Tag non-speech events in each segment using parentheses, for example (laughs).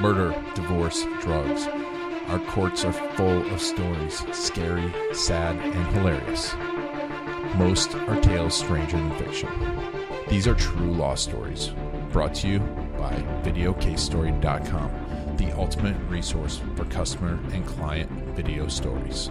murder, divorce, drugs. Our courts are full of stories, scary, sad, and hilarious. Most are tales stranger than fiction. These are true law stories, brought to you by VideoCaseStory.com, the ultimate resource for customer and client video stories.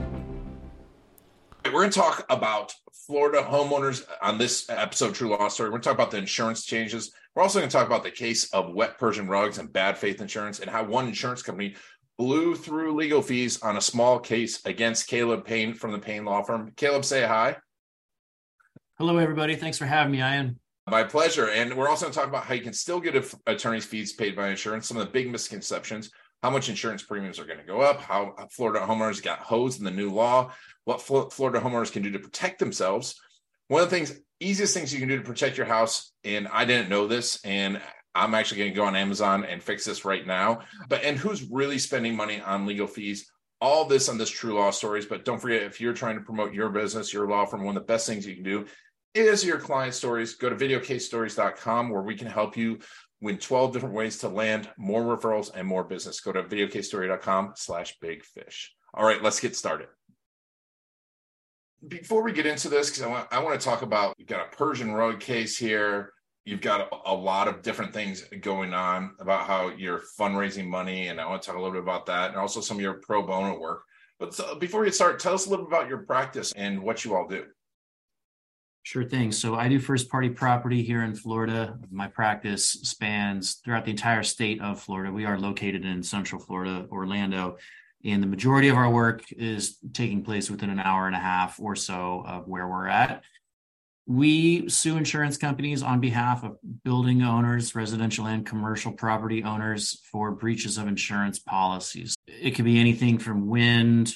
We're going to talk about Florida homeowners on this episode, True Law Story. We're going to talk about the insurance changes. We're also going to talk about the case of wet Persian rugs and bad faith insurance and how one insurance company blew through legal fees on a small case against Caleb Payne from the Payne Law Firm. Caleb, say hi. Hello, everybody. Thanks for having me, Ian. My pleasure. And we're also going to talk about how you can still get attorney's fees paid by insurance, some of the big misconceptions, how much insurance premiums are going to go up, how uh, Florida homeowners got hosed in the new law, what Florida homeowners can do to protect themselves. One of the things, easiest things you can do to protect your house, and I didn't know this, and I'm actually going to go on Amazon and fix this right now. But and who's really spending money on legal fees? All this on this True Law Stories. But don't forget, if you're trying to promote your business, your law firm, one of the best things you can do is your client stories. Go to videocasestories.com where we can help you win 12 different ways to land more referrals and more business. Go to videocasestory.com slash big fish. All right, let's get started. Before we get into this, because I want, I want to talk about, we've got a Persian rug case here. You've got a, a lot of different things going on about how you're fundraising money. And I want to talk a little bit about that and also some of your pro bono work. But so before we start, tell us a little bit about your practice and what you all do. Sure thing. So I do first party property here in Florida. My practice spans throughout the entire state of Florida. We are located in Central Florida, Orlando, and the majority of our work is taking place within an hour and a half or so of where we're at. We sue insurance companies on behalf of building owners, residential and commercial property owners for breaches of insurance policies. It could be anything from wind,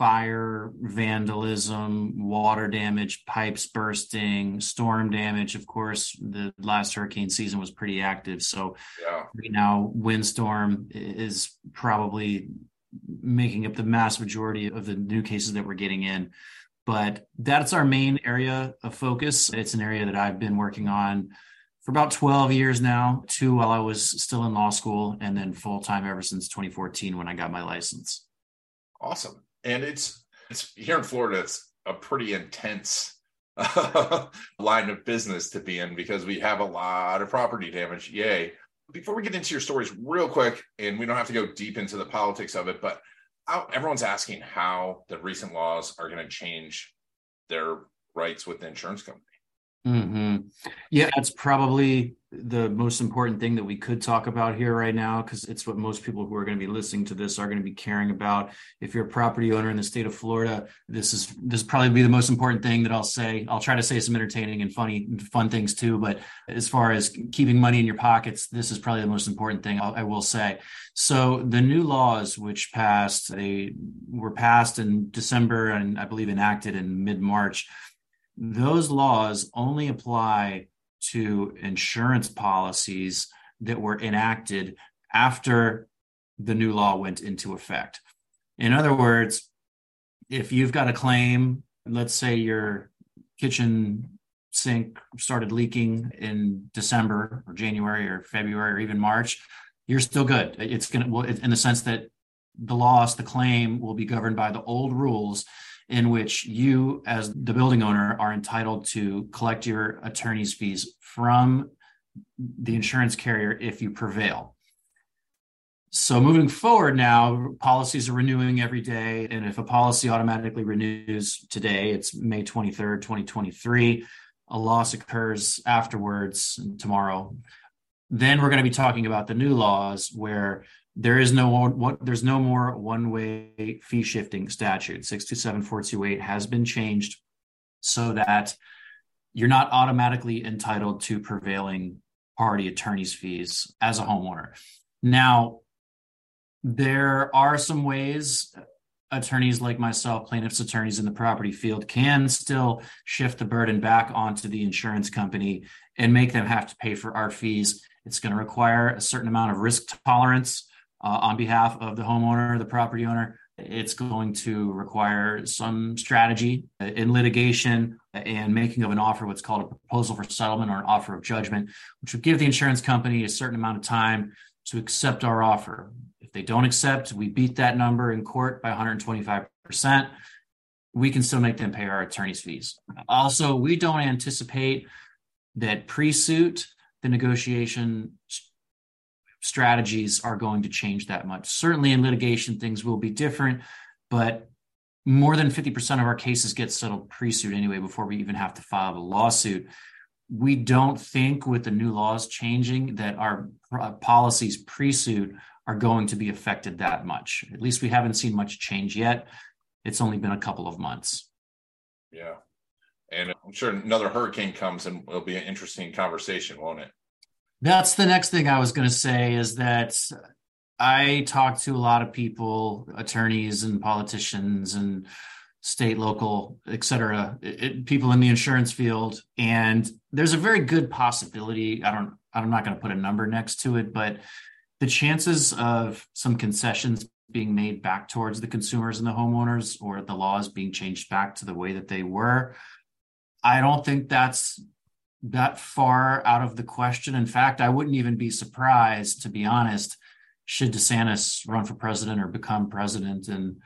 fire, vandalism, water damage, pipes bursting, storm damage. Of course, the last hurricane season was pretty active. So yeah. right now, windstorm is probably making up the mass majority of the new cases that we're getting in. But that's our main area of focus. It's an area that I've been working on for about 12 years now, two while I was still in law school, and then full time ever since 2014 when I got my license. Awesome and it's it's here in Florida. It's a pretty intense (laughs) line of business to be in because we have a lot of property damage. Yay! Before we get into your stories, real quick, and we don't have to go deep into the politics of it, but how, everyone's asking how the recent laws are going to change their rights with the insurance company. Mm-hmm. Yeah, that's probably the most important thing that we could talk about here right now because it's what most people who are going to be listening to this are going to be caring about. If you're a property owner in the state of Florida, this is this probably be the most important thing that I'll say. I'll try to say some entertaining and funny, fun things too. But as far as keeping money in your pockets, this is probably the most important thing I'll, I will say. So the new laws which passed, they were passed in December and I believe enacted in mid March those laws only apply to insurance policies that were enacted after the new law went into effect. In other words, if you've got a claim, let's say your kitchen sink started leaking in December or January or February or even March, you're still good. It's going to, in the sense that the loss, the claim will be governed by the old rules in which you, as the building owner, are entitled to collect your attorney's fees from the insurance carrier if you prevail. So moving forward now, policies are renewing every day. And if a policy automatically renews today, it's May 23rd, 2023, a loss occurs afterwards tomorrow. Then we're going to be talking about the new laws where there is no what there's no more one way fee shifting statute. 627428 has been changed so that you're not automatically entitled to prevailing party attorney's fees as a homeowner. Now there are some ways attorneys like myself plaintiffs attorneys in the property field can still shift the burden back onto the insurance company and make them have to pay for our fees. It's going to require a certain amount of risk tolerance uh, on behalf of the homeowner, the property owner. It's going to require some strategy in litigation and making of an offer, what's called a proposal for settlement or an offer of judgment, which would give the insurance company a certain amount of time to accept our offer. If they don't accept, we beat that number in court by 125%. We can still make them pay our attorney's fees. Also, we don't anticipate that pre suit, the negotiation strategies are going to change that much. Certainly in litigation, things will be different, but more than 50% of our cases get settled pre suit anyway before we even have to file the lawsuit. We don't think with the new laws changing that our uh, policies pre suit are going to be affected that much. At least we haven't seen much change yet. It's only been a couple of months. Yeah. And I'm sure another hurricane comes and it'll be an interesting conversation, won't it? That's the next thing I was going to say is that I talk to a lot of people, attorneys and politicians and state, local, et cetera, it, people in the insurance field. And there's a very good possibility. I don't, I'm not going to put a number next to it, but the chances of some concessions being made back towards the consumers and the homeowners or the laws being changed back to the way that they were, I don't think that's that far out of the question. In fact, I wouldn't even be surprised, to be honest, should DeSantis run for president or become president, and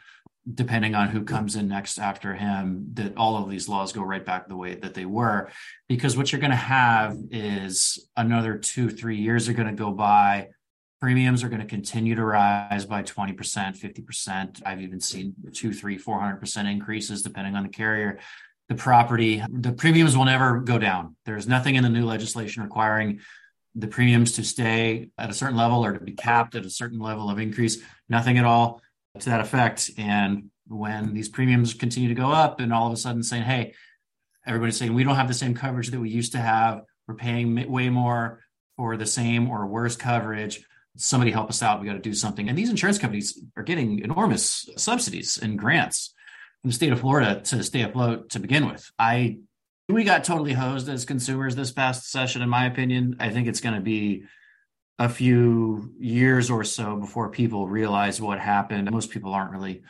depending on who comes in next after him, that all of these laws go right back the way that they were. Because what you're going to have is another two, three years are going to go by. Premiums are going to continue to rise by 20%, 50%. I've even seen two, three, 400% increases depending on the carrier the property, the premiums will never go down. There's nothing in the new legislation requiring the premiums to stay at a certain level or to be capped at a certain level of increase. Nothing at all to that effect. And when these premiums continue to go up, and all of a sudden saying, hey, everybody's saying we don't have the same coverage that we used to have, we're paying way more for the same or worse coverage. Somebody help us out. We got to do something. And these insurance companies are getting enormous subsidies and grants the state of Florida to stay afloat to begin with. I we got totally hosed as consumers this past session, in my opinion. I think it's going to be a few years or so before people realize what happened. Most people aren't really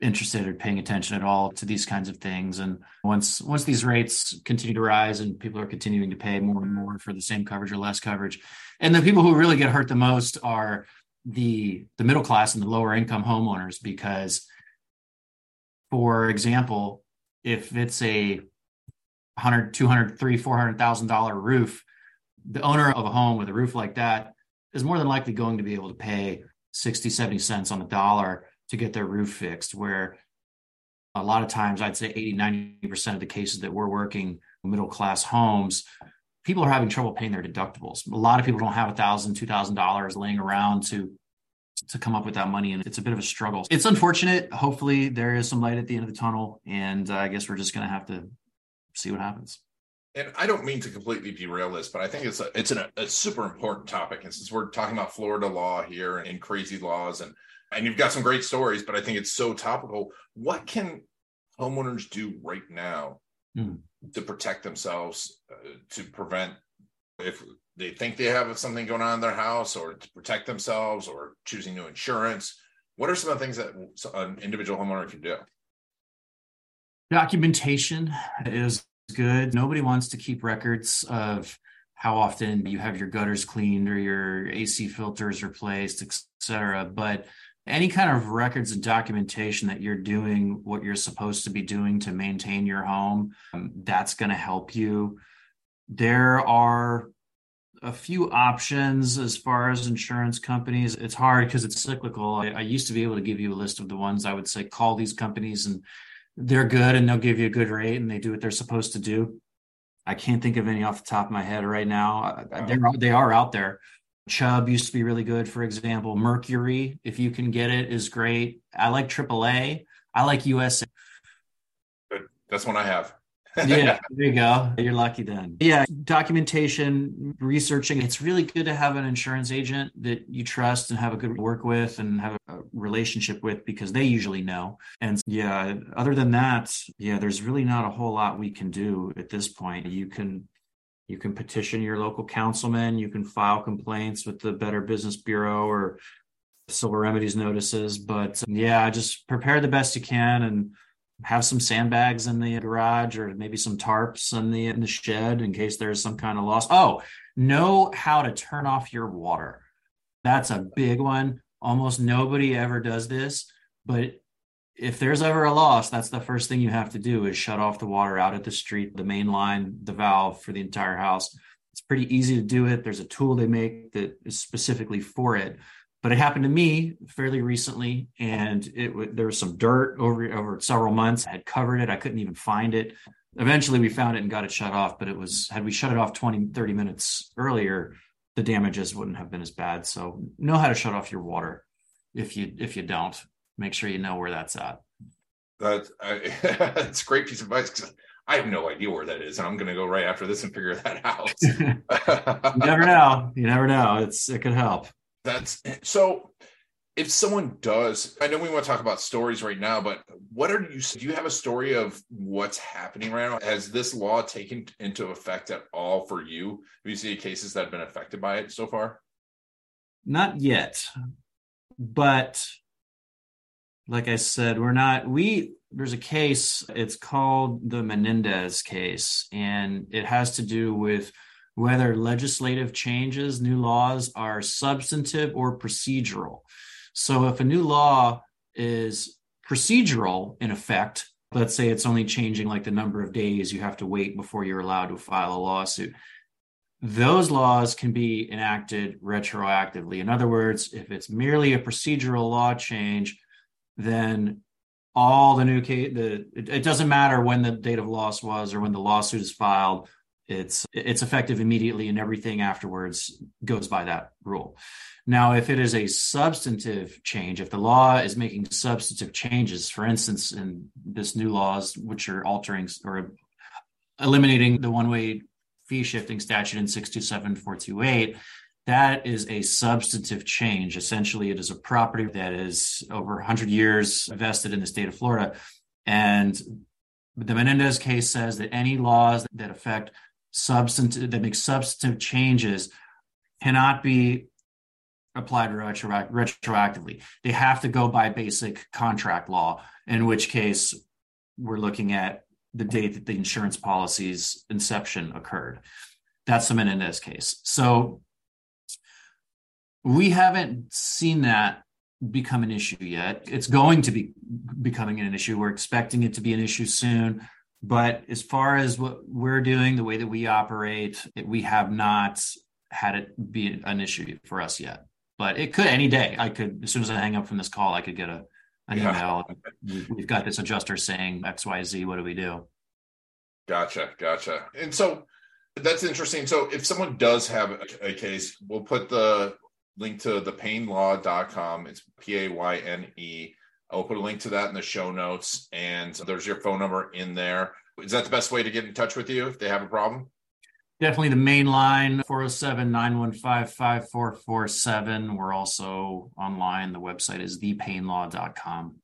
interested or paying attention at all to these kinds of things. And once once these rates continue to rise and people are continuing to pay more and more for the same coverage or less coverage, and the people who really get hurt the most are the the middle class and the lower income homeowners because for example, if it's a 100, 200, 3, 400,000 dollar roof, the owner of a home with a roof like that is more than likely going to be able to pay 60, 70 cents on the dollar to get their roof fixed. Where a lot of times, I'd say 80, 90% of the cases that we're working middle class homes, people are having trouble paying their deductibles. A lot of people don't have a thousand, two thousand dollars laying around to to come up with that money and it's a bit of a struggle. It's unfortunate. Hopefully there is some light at the end of the tunnel and uh, i guess we're just going to have to see what happens. And i don't mean to completely derail this but i think it's a it's an, a super important topic. And since we're talking about florida law here and crazy laws and and you've got some great stories but i think it's so topical. What can homeowners do right now mm. to protect themselves uh, to prevent if they think they have something going on in their house or to protect themselves or choosing new insurance. What are some of the things that an individual homeowner can do? Documentation is good. Nobody wants to keep records of how often you have your gutters cleaned or your ac filters replaced etc but any kind of records and documentation that you're doing what you're supposed to be doing to maintain your home um, that's going to help you. There are a few options as far as insurance companies. It's hard because it's cyclical. I, I, used to be able to give you a list of the ones I would say call these companies and they're good and they'll give you a good rate and they do what they're supposed to do. I can't think of any off the top of my head right now. They're, oh. they are out there. Chubb used to be really good, for example. Mercury, if you can get it, is great. I like AAA. I like USAA. Good. That's one I have yeah, there you go. You're lucky then. Yeah, documentation, researching. It's really good to have an insurance agent that you trust and have a good work with and have a relationship with because they usually know. And yeah, other than that, yeah, there's really not a whole lot we can do at this point. You can you can petition your local councilman, you can file complaints with the Better Business Bureau or civil remedies notices, but yeah, just prepare the best you can and have some sandbags in the garage or maybe some tarps in the in the shed in case there's some kind of loss. Oh, know how to turn off your water. That's a big one. Almost nobody ever does this, but if there's ever a loss, that's the first thing you have to do is shut off the water out at the street, the main line, the valve for the entire house. It's pretty easy to do it. There's a tool they make that is specifically for it. But it happened to me fairly recently, and it there was some dirt over over several months. I had covered it. I couldn't even find it. Eventually, we found it and got it shut off. But it was had we shut it off 20, 30 minutes earlier, the damages wouldn't have been as bad. So know how to shut off your water if you if you don't make sure you know where that's at. That it's (laughs) a great piece of advice because I have no idea where that is, and I'm going to go right after this and figure that out. (laughs) you never know. You never know. It's it could help. That's so. If someone does, I know we want to talk about stories right now, but what are you? Do you have a story of what's happening right now? Has this law taken into effect at all for you? Have you seen cases that have been affected by it so far? Not yet, but like I said, we're not, we, there's a case, it's called the Menendez case, and it has to do with whether legislative changes, new laws are substantive or procedural. So if a new law is procedural in effect, let's say it's only changing like the number of days you have to wait before you're allowed to file a lawsuit. Those laws can be enacted retroactively. In other words, if it's merely a procedural law change, then all the new case the it, it, doesn't matter when the date of loss was or when the lawsuit is filed it's it's effective immediately and everything afterwards goes by that rule now if it is a substantive change if the law is making substantive changes for instance in this new laws which are altering or eliminating the one way fee shifting statute in 627428 that is a substantive change. Essentially, it is a property that is over 100 years vested in the state of Florida. And the Menendez case says that any laws that affect substantive, that make substantive changes cannot be applied retroact- retroactively. They have to go by basic contract law, in which case we're looking at the date that the insurance policy's inception occurred. That's the Menendez case. So we haven't seen that become an issue yet. It's going to be becoming an issue. We're expecting it to be an issue soon. But as far as what we're doing, the way that we operate, we have not had it be an issue for us yet. But it could any day. I could, as soon as I hang up from this call, I could get a an yeah. email. We've got this adjuster saying X, Y, Z. What do we do? Gotcha, gotcha. And so that's interesting. So if someone does have a, case, we'll put the link to the paynelaw.com. It's P A Y N E. I'll put a link to that in the show notes, and there's your phone number in there. Is that the best way to get in touch with you if they have a problem? Definitely the main line 407 915 5447. We're also online. The website is thepaynelaw.com.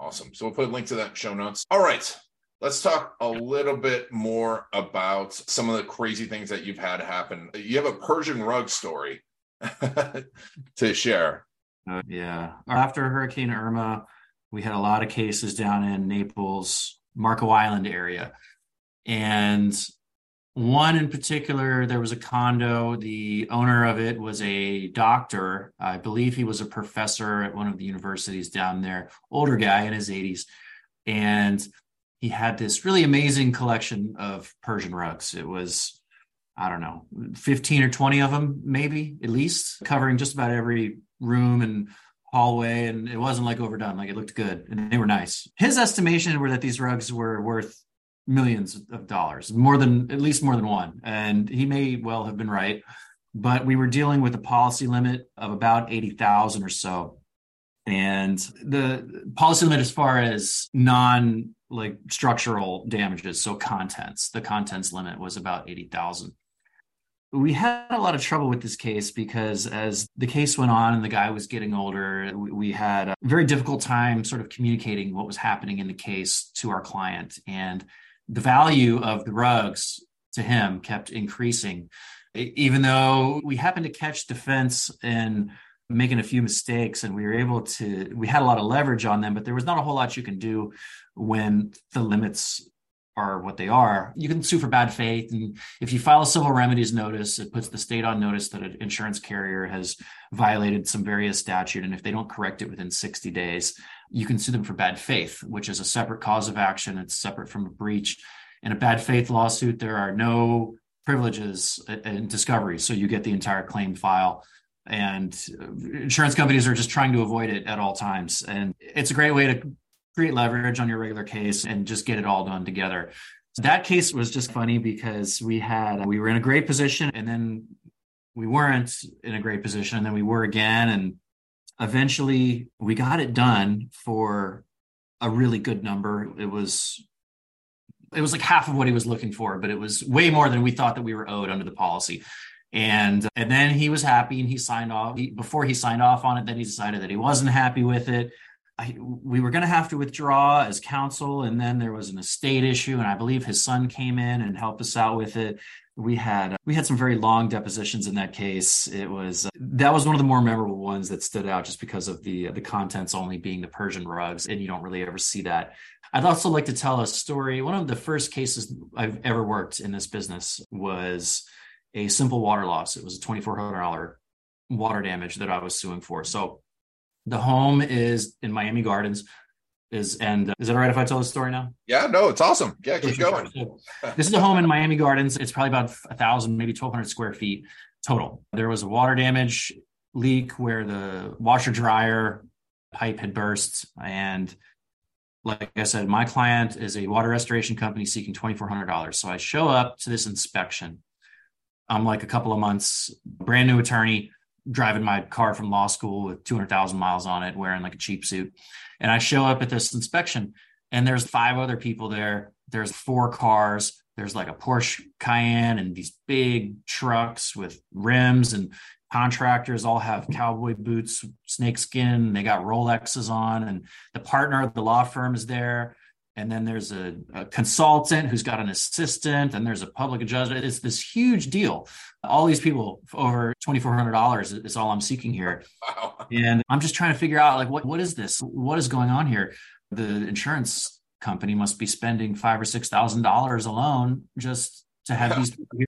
Awesome. So we'll put a link to that show notes. All right. Let's talk a little bit more about some of the crazy things that you've had happen. You have a Persian rug story (laughs) to share. Uh, yeah. After Hurricane Irma, we had a lot of cases down in Naples, Marco Island area. And one in particular, there was a condo. The owner of it was a doctor. I believe he was a professor at one of the universities down there, older guy in his 80s. And he had this really amazing collection of Persian rugs. It was I don't know, 15 or 20 of them, maybe at least, covering just about every room and hallway. And it wasn't like overdone, like it looked good and they were nice. His estimation were that these rugs were worth millions of dollars, more than at least more than one. And he may well have been right. But we were dealing with a policy limit of about 80,000 or so. And the policy limit as far as non like structural damages, so contents, the contents limit was about 80,000 we had a lot of trouble with this case because as the case went on and the guy was getting older, we had a very difficult time sort of communicating what was happening in the case to our client. And the value of the rugs to him kept increasing, even though we happened to catch defense and making a few mistakes and we were able to we had a lot of leverage on them but there was not a whole lot you can do when the limits are what they are. You can sue for bad faith. And if you file a civil remedies notice, it puts the state on notice that an insurance carrier has violated some various statute. And if they don't correct it within 60 days, you can sue them for bad faith, which is a separate cause of action. It's separate from a breach. In a bad faith lawsuit, there are no privileges in discovery. So you get the entire claim file. And insurance companies are just trying to avoid it at all times. And it's a great way to create leverage on your regular case and just get it all done together. So that case was just funny because we had we were in a great position and then we weren't in a great position and then we were again and eventually we got it done for a really good number. It was it was like half of what he was looking for, but it was way more than we thought that we were owed under the policy. And and then he was happy and he signed off. He, before he signed off on it, then he decided that he wasn't happy with it. I, we were going to have to withdraw as counsel, and then there was an estate issue, and I believe his son came in and helped us out with it. We had we had some very long depositions in that case. It was uh, that was one of the more memorable ones that stood out just because of the the contents only being the Persian rugs, and you don't really ever see that. I'd also like to tell a story. One of the first cases I've ever worked in this business was a simple water loss. It was a twenty four hundred dollar water damage that I was suing for. So the home is in Miami Gardens. Is and uh, is it all right if I tell the story now? Yeah, no, it's awesome. Yeah, keep going. this is a home in Miami Gardens. It's probably about a thousand, maybe twelve hundred square feet total. There was a water damage leak where the washer dryer pipe had burst, and like I said, my client is a water restoration company seeking twenty four hundred dollars. So I show up to this inspection. I'm like a couple of months, brand new attorney driving my car from law school with 200,000 miles on it, wearing like a cheap suit. And I show up at this inspection and there's five other people there. There's four cars. There's like a Porsche Cayenne and these big trucks with rims and contractors all have cowboy boots, snakeskin. They got Rolexes on and the partner of the law firm is there and then there's a, a, consultant who's got an assistant and there's a public adjuster. It's this huge deal. All these people over $2400 is all i'm seeking here. Wow. and i'm just trying to figure out like what, what is this? What is going on here? The insurance company must be spending five or six thousand dollars alone just to have yeah. these people here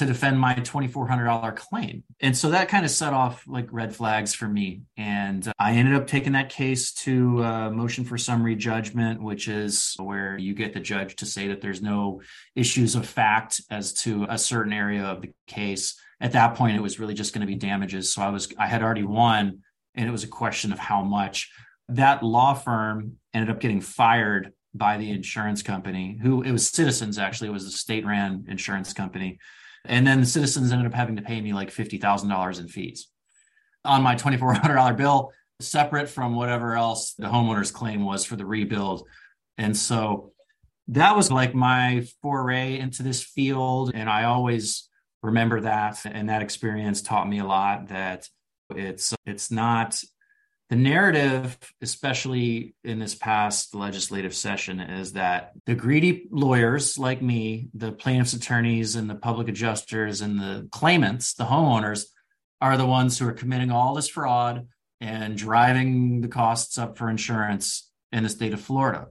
to defend my $2400 claim. And so that kind of set off like red flags for me. And i ended up taking that case to uh, motion for summary judgment which is where you get the judge to say that there's no issues of fact as to a certain area of the case. At that point it was really just going to be damages. So i was i had already won and it was a question of how much. That law firm ended up getting fired by the insurance company who it was citizens actually. It was a state ran insurance company and then the citizens ended up having to pay me like $50,000 in fees on my $2,400 bill, separate from whatever else the homeowner's claim was for the rebuild. And so that was like my foray into this field. And I always remember that. And that experience taught me a lot that it's, it's not the narrative, especially in this past legislative session, is that the greedy lawyers like me, the plaintiffs' attorneys, and the public adjusters, and the claimants, the homeowners, are the ones who are committing all this fraud and driving the costs up for insurance in the state of Florida.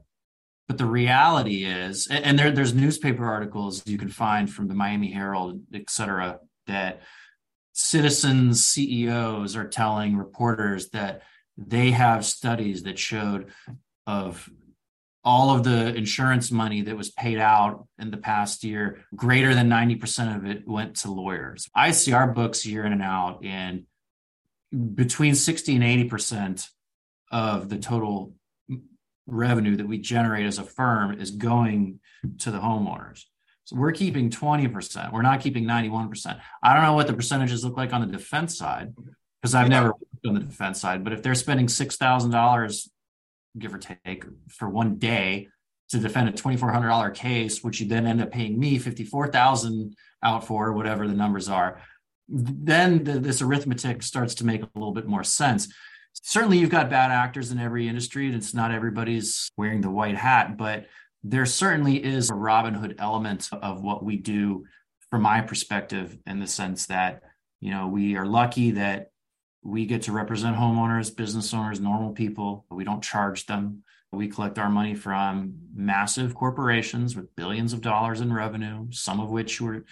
But the reality is, and there, there's newspaper articles you can find from the Miami Herald, et cetera, that citizens CEOs are telling reporters that they have studies that showed of all of the insurance money that was paid out in the past year, greater than 90% of it went to lawyers. I see our books year in and out, and between 60 and 80% of the total revenue that we generate as a firm is going to the homeowners. So we're keeping 20%. We're not keeping 91%. I don't know what the percentages look like on the defense side because I've never on the defense side. But if they're spending six thousand dollars, give or take, for one day to defend a twenty four hundred dollar case, which you then end up paying me fifty four thousand out for, whatever the numbers are, then the, this arithmetic starts to make a little bit more sense. Certainly, you've got bad actors in every industry, and it's not everybody's wearing the white hat, but there certainly is a Robin Hood element of what we do from my perspective in the sense that you know we are lucky that We get to represent homeowners, business owners, normal people. We don't charge them. We collect our money from massive corporations with billions of dollars in revenue, some of which were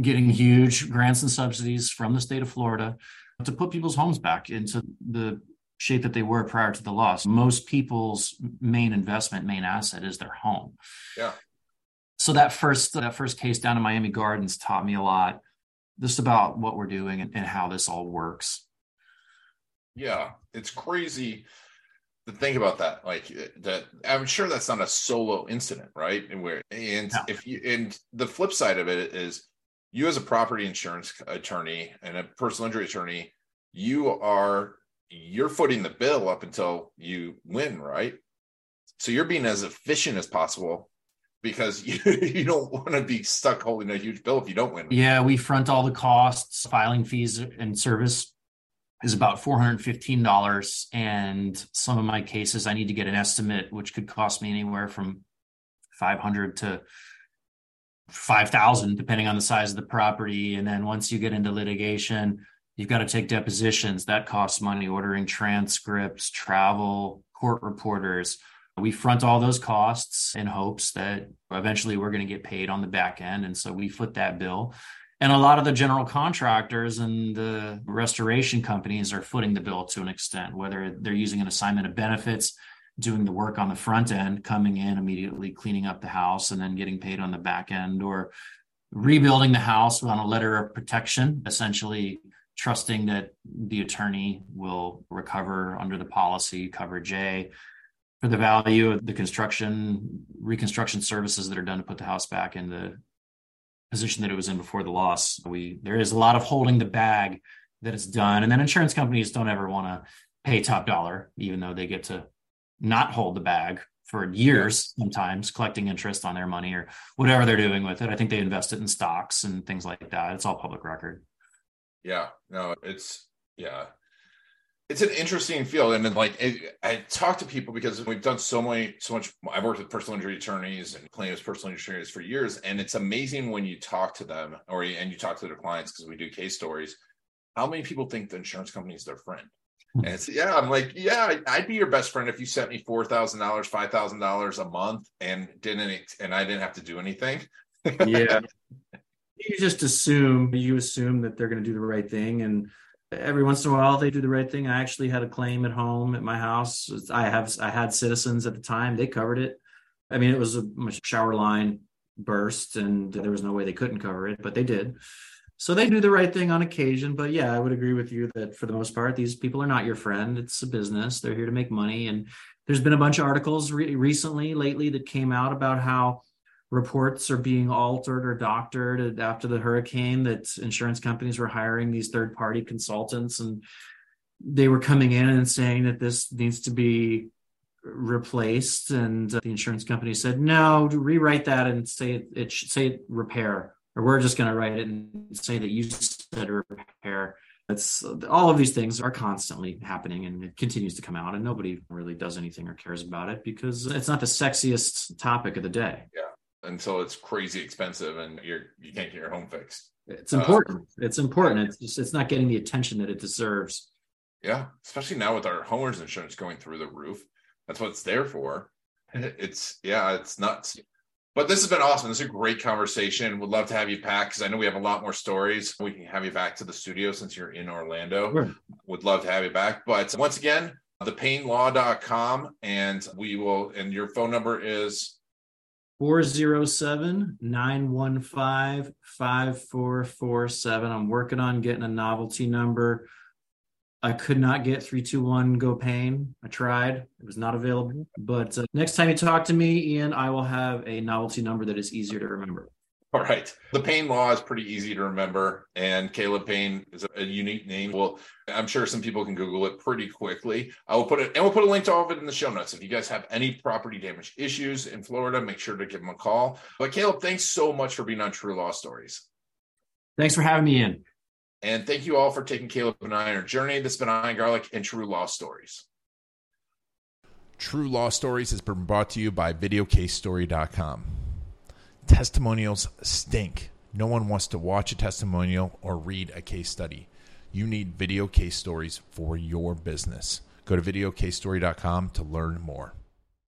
getting huge grants and subsidies from the state of Florida to put people's homes back into the shape that they were prior to the loss. Most people's main investment, main asset is their home. Yeah. So that first that first case down in Miami Gardens taught me a lot just about what we're doing and, and how this all works. Yeah, it's crazy to think about that. Like eh, that, I'm sure that's not a solo incident, right? And where and no. if you and the flip side of it is you as a property insurance attorney and a personal injury attorney, you are you're footing the bill up until you win, right? So you're being as efficient as possible because (laughs) you, you don't want to be stuck holding a huge bill if you don't win. Yeah, we front all the costs, filing fees and service is about $415 and some of my cases I need to get an estimate which could cost me anywhere from 500 to 5000 depending on the size of the property. And then once you get into litigation you've got to take depositions. That costs money. Ordering transcripts travel court reporters. We front all those costs in hopes that eventually we're going to get paid on the back end. And so we foot that bill and a lot of the general contractors and the restoration companies are footing the bill to an extent whether they're using an assignment of benefits doing the work on the front end coming in immediately cleaning up the house and then getting paid on the back end or rebuilding the house on a letter of protection essentially trusting that the attorney will recover under the policy coverage A for the value of the construction reconstruction services that are done to put the house back in the position that it was in before the loss. We there is a lot of holding the bag that is done. And then insurance companies don't ever want to pay top dollar even though they get to not hold the bag for years sometimes collecting interest on their money or whatever they're doing with it. I think they invest it in stocks and things like that. It's all public record. Yeah. No it's yeah it's an interesting field and then like it, i talk to people because we've done so many so much i've worked with personal injury attorneys and plaintiffs personal injury attorneys for years and it's amazing when you talk to them or and you talk to their clients because we do case stories how many people think the insurance company is their friend? Hmm. and it's yeah i'm like yeah i'd be your best friend if you sent me $4000 $5000 a month and didn't and i didn't have to do anything. Yeah. (laughs) You just assume you assume that they're going to do the right thing and every once in a while they do the right thing. I actually had a claim at home at my house. I have I had citizens at the time. They covered it. I mean, it was a shower line burst, and there was no way they couldn't cover it, but they did. So they do the right thing on occasion. But yeah, I would agree with you that for the most part, these people are not your friend. It's a business. They're here to make money. And there's been a bunch of articles re- recently, lately, that came out about how reports are being altered or doctored after the hurricane that insurance companies were hiring these third party consultants and they were coming in and saying that this needs to be replaced and the insurance company said no rewrite that and say it, it should say repair or we're just going to write it and say that you said repair. It's all of these things are constantly happening and it continues to come out and nobody really does anything or cares about it because it's not the sexiest topic of the day until it's crazy expensive and you're you can't get your home fixed. It's important. Uh, it's important. It's just it's not getting the attention that it deserves. Yeah, especially now with our homeowners insurance going through the roof. That's what it's there for. (laughs) It's yeah, it's nuts. But this has been awesome. This is a great conversation. Would love to have you back because I know we have a lot more stories. We can have you back to the studio since you're in Orlando. Sure. Would love to have you back. But once again, thepaynelaw.com and we will and your phone number is 407 915 5447. I'm working on getting a novelty number. I could not get 321 Go Pain. I tried, it was not available. But uh, next time you talk to me, Ian, I will have a novelty number that is easier to remember. (laughs) All right. The Payne Law is pretty easy to remember, and Caleb Payne is a unique name. Well, I'm sure some people can Google it pretty quickly. I will put it, and we'll put a link to all of it in the show notes. If you guys have any property damage issues in Florida, make sure to give them a call. But Caleb, thanks so much for being on True Law Stories. Thanks for having me in. And thank you all for taking Caleb and I on our journey. This has been Ian Garlic and True Law Stories. True Law Stories has been brought to you by VideoCaseStory.com testimonials stink. No one wants to watch a testimonial or read a case study. You need video case stories for your business. Go to videocasestory.com to learn more.